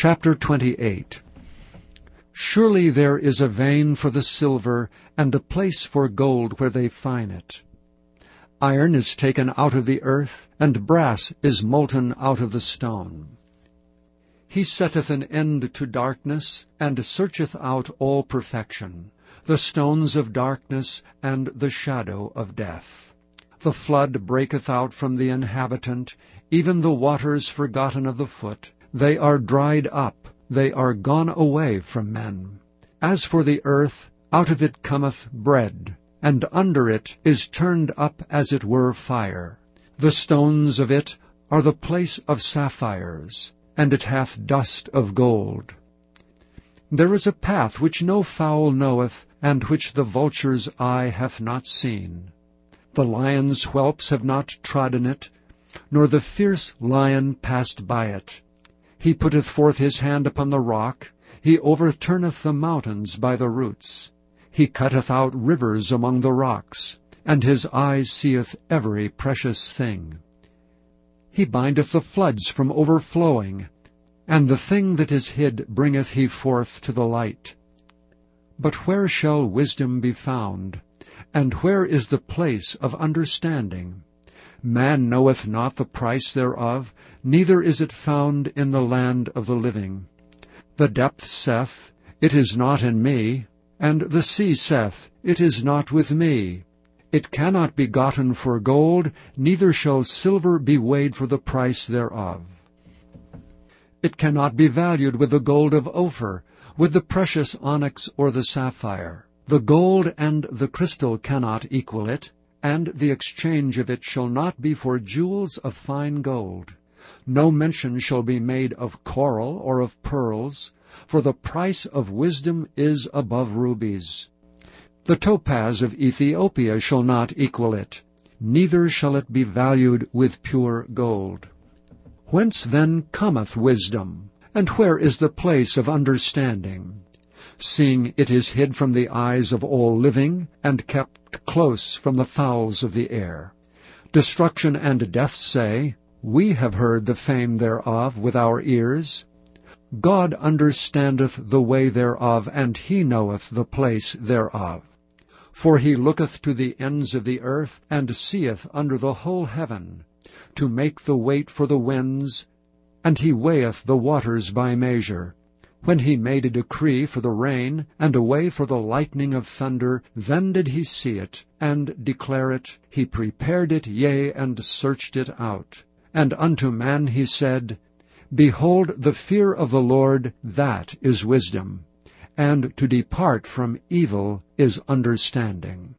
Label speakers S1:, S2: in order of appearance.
S1: Chapter 28 Surely there is a vein for the silver, and a place for gold where they fine it. Iron is taken out of the earth, and brass is molten out of the stone. He setteth an end to darkness, and searcheth out all perfection, the stones of darkness and the shadow of death. The flood breaketh out from the inhabitant, even the waters forgotten of the foot. They are dried up, they are gone away from men. As for the earth, out of it cometh bread, and under it is turned up as it were fire. The stones of it are the place of sapphires, and it hath dust of gold. There is a path which no fowl knoweth, and which the vulture's eye hath not seen. The lion's whelps have not trodden it, nor the fierce lion passed by it. He putteth forth his hand upon the rock, he overturneth the mountains by the roots. He cutteth out rivers among the rocks, and his eye seeth every precious thing. He bindeth the floods from overflowing, and the thing that is hid bringeth he forth to the light. But where shall wisdom be found? And where is the place of understanding? Man knoweth not the price thereof, neither is it found in the land of the living. The depth saith, It is not in me, and the sea saith, It is not with me. It cannot be gotten for gold, neither shall silver be weighed for the price thereof. It cannot be valued with the gold of Ophir, with the precious onyx or the sapphire. The gold and the crystal cannot equal it, and the exchange of it shall not be for jewels of fine gold. No mention shall be made of coral or of pearls, for the price of wisdom is above rubies. The topaz of Ethiopia shall not equal it, neither shall it be valued with pure gold. Whence then cometh wisdom? And where is the place of understanding? Seeing it is hid from the eyes of all living, and kept close from the fowls of the air. Destruction and death say, We have heard the fame thereof with our ears. God understandeth the way thereof, and he knoweth the place thereof. For he looketh to the ends of the earth, and seeth under the whole heaven, to make the weight for the winds, and he weigheth the waters by measure. When he made a decree for the rain, and a way for the lightning of thunder, then did he see it, and declare it, he prepared it, yea, and searched it out. And unto man he said, Behold, the fear of the Lord, that is wisdom, and to depart from evil is understanding.